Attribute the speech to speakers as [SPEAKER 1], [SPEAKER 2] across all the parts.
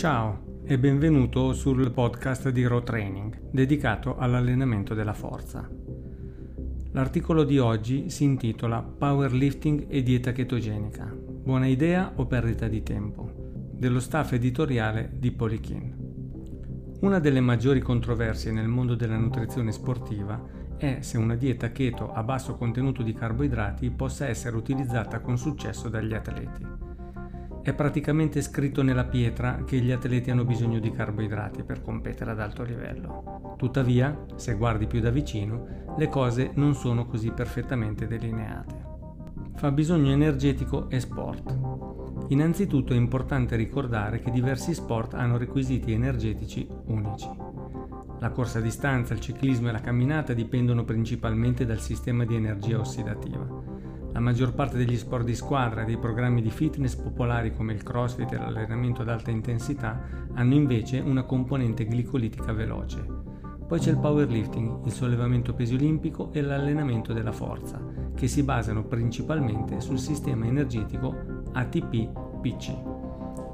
[SPEAKER 1] Ciao e benvenuto sul podcast di Raw Training dedicato all'allenamento della forza. L'articolo di oggi si intitola Powerlifting e dieta chetogenica. Buona idea o perdita di tempo? dello staff editoriale di Polykin. Una delle maggiori controversie nel mondo della nutrizione sportiva è se una dieta keto a basso contenuto di carboidrati possa essere utilizzata con successo dagli atleti. È praticamente scritto nella pietra che gli atleti hanno bisogno di carboidrati per competere ad alto livello. Tuttavia, se guardi più da vicino, le cose non sono così perfettamente delineate. Fabbisogno energetico e sport. Innanzitutto è importante ricordare che diversi sport hanno requisiti energetici unici. La corsa a distanza, il ciclismo e la camminata dipendono principalmente dal sistema di energia ossidativa la maggior parte degli sport di squadra e dei programmi di fitness popolari come il crossfit e l'allenamento ad alta intensità hanno invece una componente glicolitica veloce. Poi c'è il powerlifting, il sollevamento pesi olimpico e l'allenamento della forza, che si basano principalmente sul sistema energetico ATP-PC.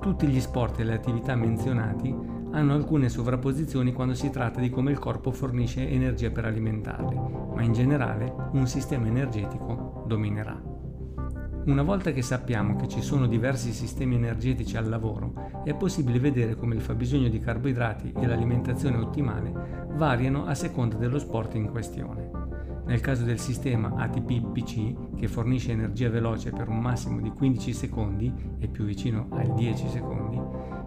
[SPEAKER 1] Tutti gli sport e le attività menzionati hanno alcune sovrapposizioni quando si tratta di come il corpo fornisce energia per alimentarli, ma in generale un sistema energetico dominerà. Una volta che sappiamo che ci sono diversi sistemi energetici al lavoro, è possibile vedere come il fabbisogno di carboidrati e l'alimentazione ottimale variano a seconda dello sport in questione. Nel caso del sistema ATP-PC, che fornisce energia veloce per un massimo di 15 secondi e più vicino ai 10 secondi,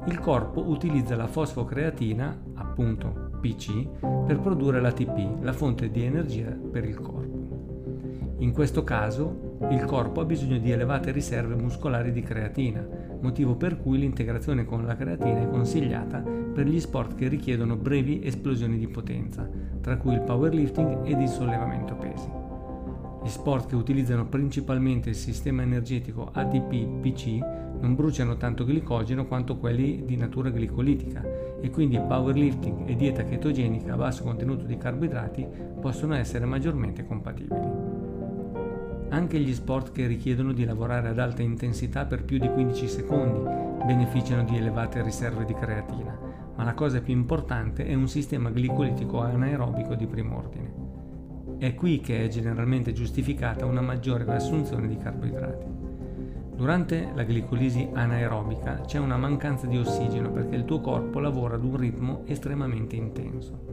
[SPEAKER 1] il corpo utilizza la fosfocreatina, appunto PC, per produrre l'ATP, la fonte di energia per il corpo. In questo caso il corpo ha bisogno di elevate riserve muscolari di creatina, motivo per cui l'integrazione con la creatina è consigliata per gli sport che richiedono brevi esplosioni di potenza, tra cui il powerlifting ed il sollevamento pesi. Gli sport che utilizzano principalmente il sistema energetico ATP-PC non bruciano tanto glicogeno quanto quelli di natura glicolitica e quindi powerlifting e dieta chetogenica a basso contenuto di carboidrati possono essere maggiormente compatibili. Anche gli sport che richiedono di lavorare ad alta intensità per più di 15 secondi beneficiano di elevate riserve di creatina, ma la cosa più importante è un sistema glicolitico anaerobico di prim'ordine. È qui che è generalmente giustificata una maggiore assunzione di carboidrati. Durante la glicolisi anaerobica c'è una mancanza di ossigeno perché il tuo corpo lavora ad un ritmo estremamente intenso.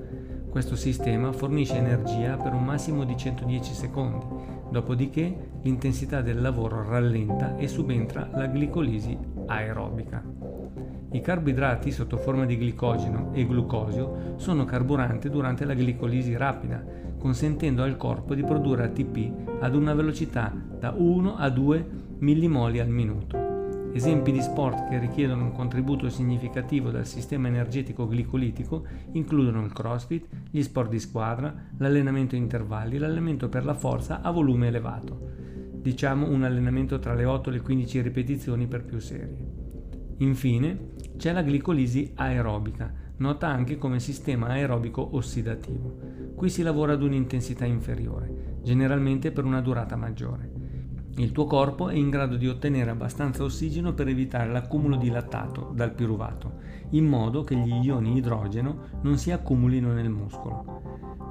[SPEAKER 1] Questo sistema fornisce energia per un massimo di 110 secondi Dopodiché l'intensità del lavoro rallenta e subentra la glicolisi aerobica. I carboidrati sotto forma di glicogeno e glucosio sono carburanti durante la glicolisi rapida, consentendo al corpo di produrre ATP ad una velocità da 1 a 2 millimoli al minuto. Esempi di sport che richiedono un contributo significativo dal sistema energetico glicolitico includono il crossfit, gli sport di squadra, l'allenamento a intervalli, l'allenamento per la forza a volume elevato. Diciamo un allenamento tra le 8 e le 15 ripetizioni per più serie. Infine c'è la glicolisi aerobica, nota anche come sistema aerobico ossidativo. Qui si lavora ad un'intensità inferiore, generalmente per una durata maggiore. Il tuo corpo è in grado di ottenere abbastanza ossigeno per evitare l'accumulo di lattato dal piruvato, in modo che gli ioni idrogeno non si accumulino nel muscolo.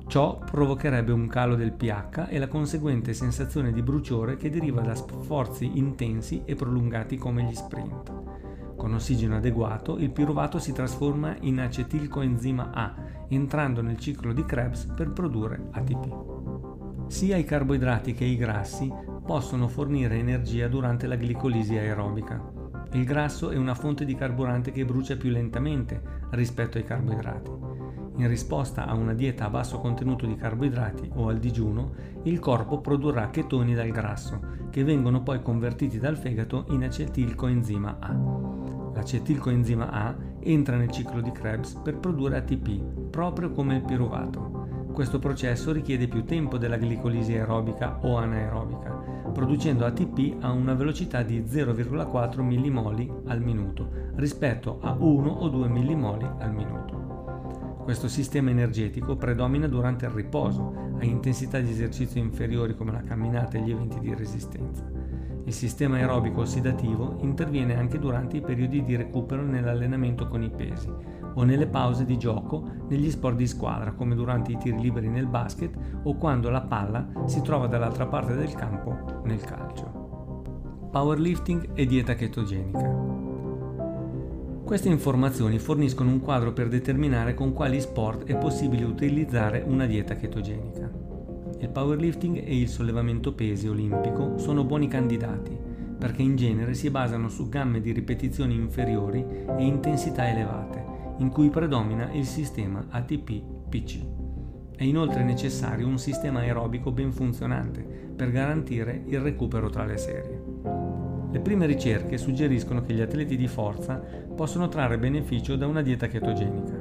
[SPEAKER 1] Ciò provocherebbe un calo del pH e la conseguente sensazione di bruciore che deriva da sforzi intensi e prolungati come gli sprint. Con ossigeno adeguato, il piruvato si trasforma in acetilcoenzima A, entrando nel ciclo di Krebs per produrre ATP. Sia i carboidrati che i grassi possono fornire energia durante la glicolisi aerobica. Il grasso è una fonte di carburante che brucia più lentamente rispetto ai carboidrati. In risposta a una dieta a basso contenuto di carboidrati o al digiuno, il corpo produrrà chetoni dal grasso, che vengono poi convertiti dal fegato in acetilcoenzima A. L'acetilcoenzima A entra nel ciclo di Krebs per produrre ATP, proprio come il piruvato. Questo processo richiede più tempo della glicolisi aerobica o anaerobica, producendo ATP a una velocità di 0,4 millimoli al minuto rispetto a 1 o 2 millimoli al minuto. Questo sistema energetico predomina durante il riposo, a intensità di esercizio inferiori come la camminata e gli eventi di resistenza. Il sistema aerobico ossidativo interviene anche durante i periodi di recupero nell'allenamento con i pesi o nelle pause di gioco negli sport di squadra come durante i tiri liberi nel basket o quando la palla si trova dall'altra parte del campo nel calcio. Powerlifting e dieta chetogenica. Queste informazioni forniscono un quadro per determinare con quali sport è possibile utilizzare una dieta chetogenica. Il powerlifting e il sollevamento pesi olimpico sono buoni candidati perché in genere si basano su gamme di ripetizioni inferiori e intensità elevate, in cui predomina il sistema ATP-PC. È inoltre necessario un sistema aerobico ben funzionante per garantire il recupero tra le serie. Le prime ricerche suggeriscono che gli atleti di forza possono trarre beneficio da una dieta chetogenica.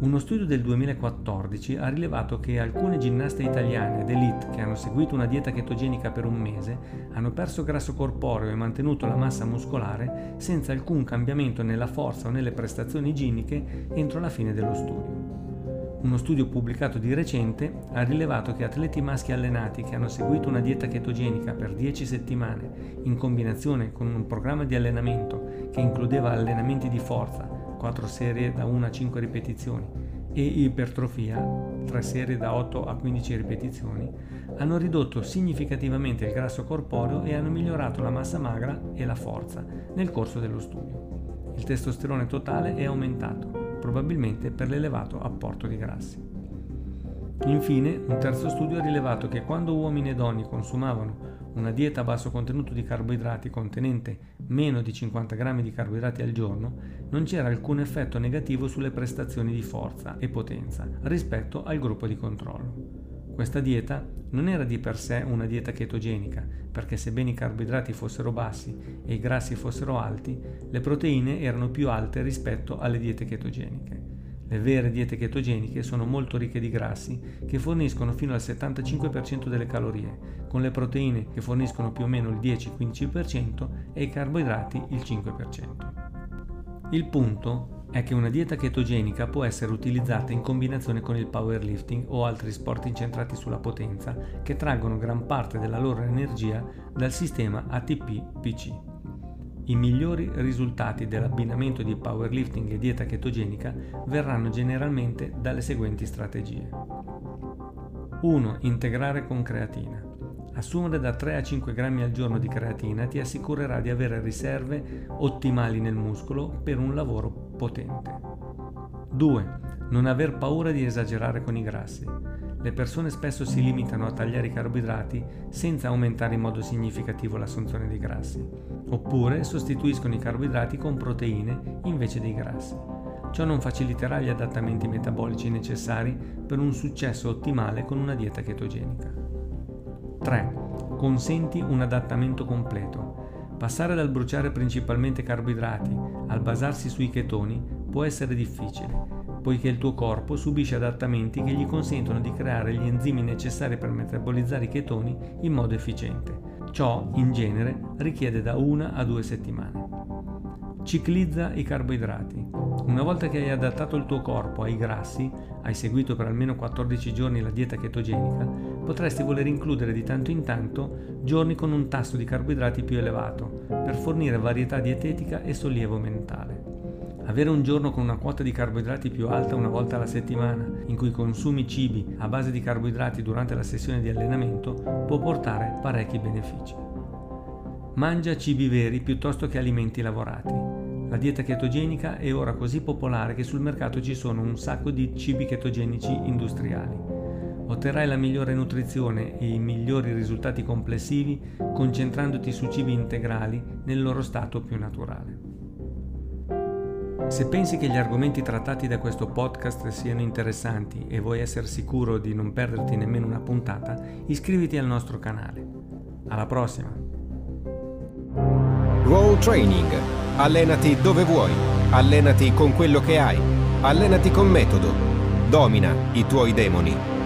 [SPEAKER 1] Uno studio del 2014 ha rilevato che alcune ginnaste italiane d'elite che hanno seguito una dieta chetogenica per un mese hanno perso grasso corporeo e mantenuto la massa muscolare senza alcun cambiamento nella forza o nelle prestazioni igieniche entro la fine dello studio. Uno studio pubblicato di recente ha rilevato che atleti maschi allenati che hanno seguito una dieta chetogenica per 10 settimane in combinazione con un programma di allenamento che includeva allenamenti di forza, 4 serie da 1 a 5 ripetizioni, e ipertrofia, 3 serie da 8 a 15 ripetizioni, hanno ridotto significativamente il grasso corporeo e hanno migliorato la massa magra e la forza nel corso dello studio. Il testosterone totale è aumentato probabilmente per l'elevato apporto di grassi. Infine, un terzo studio ha rilevato che quando uomini e donne consumavano una dieta a basso contenuto di carboidrati contenente meno di 50 grammi di carboidrati al giorno, non c'era alcun effetto negativo sulle prestazioni di forza e potenza rispetto al gruppo di controllo. Questa dieta non era di per sé una dieta chetogenica, perché sebbene i carboidrati fossero bassi e i grassi fossero alti, le proteine erano più alte rispetto alle diete chetogeniche. Le vere diete chetogeniche sono molto ricche di grassi che forniscono fino al 75% delle calorie, con le proteine che forniscono più o meno il 10-15% e i carboidrati il 5%. Il punto è che una dieta chetogenica può essere utilizzata in combinazione con il powerlifting o altri sport incentrati sulla potenza che traggono gran parte della loro energia dal sistema ATP-PC. I migliori risultati dell'abbinamento di powerlifting e dieta chetogenica verranno generalmente dalle seguenti strategie. 1. Integrare con creatina. Assumere da 3 a 5 grammi al giorno di creatina ti assicurerà di avere riserve ottimali nel muscolo per un lavoro potente. 2. Non aver paura di esagerare con i grassi. Le persone spesso si limitano a tagliare i carboidrati senza aumentare in modo significativo l'assunzione di grassi, oppure sostituiscono i carboidrati con proteine invece dei grassi. Ciò non faciliterà gli adattamenti metabolici necessari per un successo ottimale con una dieta chetogenica. 3. Consenti un adattamento completo. Passare dal bruciare principalmente carboidrati al basarsi sui chetoni può essere difficile, poiché il tuo corpo subisce adattamenti che gli consentono di creare gli enzimi necessari per metabolizzare i chetoni in modo efficiente. Ciò, in genere, richiede da una a due settimane. Ciclizza i carboidrati. Una volta che hai adattato il tuo corpo ai grassi, hai seguito per almeno 14 giorni la dieta chetogenica, potresti voler includere di tanto in tanto giorni con un tasso di carboidrati più elevato, per fornire varietà dietetica e sollievo mentale. Avere un giorno con una quota di carboidrati più alta una volta alla settimana, in cui consumi cibi a base di carboidrati durante la sessione di allenamento, può portare parecchi benefici. Mangia cibi veri piuttosto che alimenti lavorati. La dieta chetogenica è ora così popolare che sul mercato ci sono un sacco di cibi chetogenici industriali. Otterrai la migliore nutrizione e i migliori risultati complessivi concentrandoti su cibi integrali nel loro stato più naturale. Se pensi che gli argomenti trattati da questo podcast siano interessanti e vuoi essere sicuro di non perderti nemmeno una puntata, iscriviti al nostro canale. Alla prossima!
[SPEAKER 2] Roll Training Allenati dove vuoi, allenati con quello che hai, allenati con metodo. Domina i tuoi demoni.